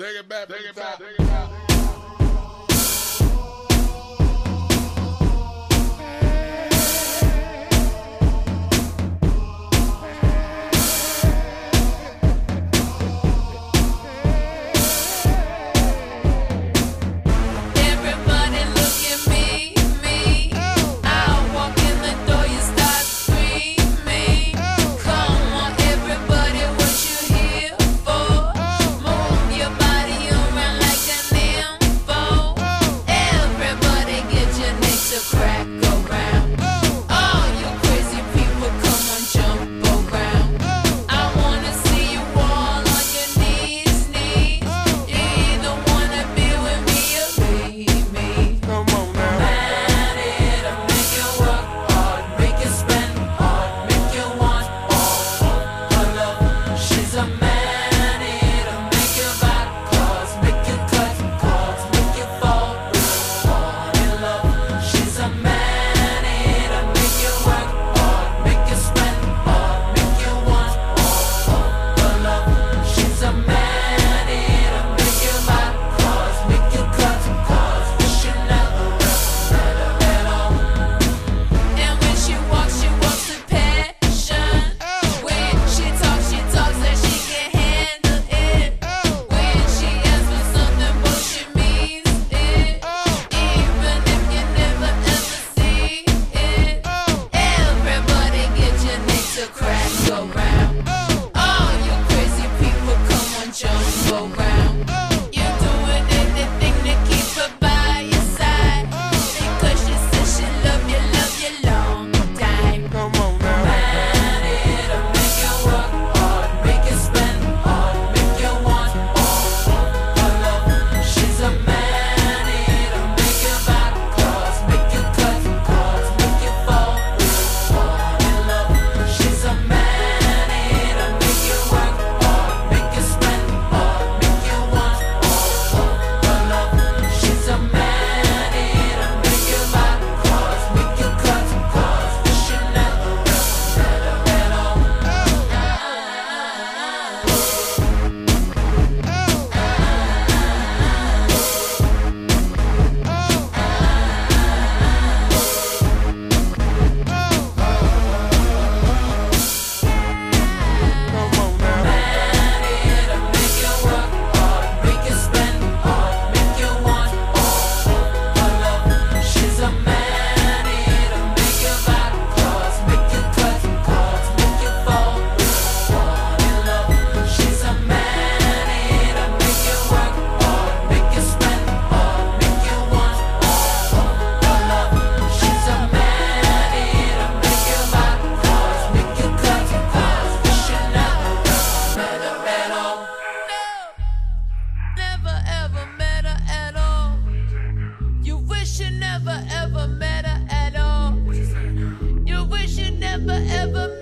Take it back, take it back, take it back. never ever met her at all. You wish you never ever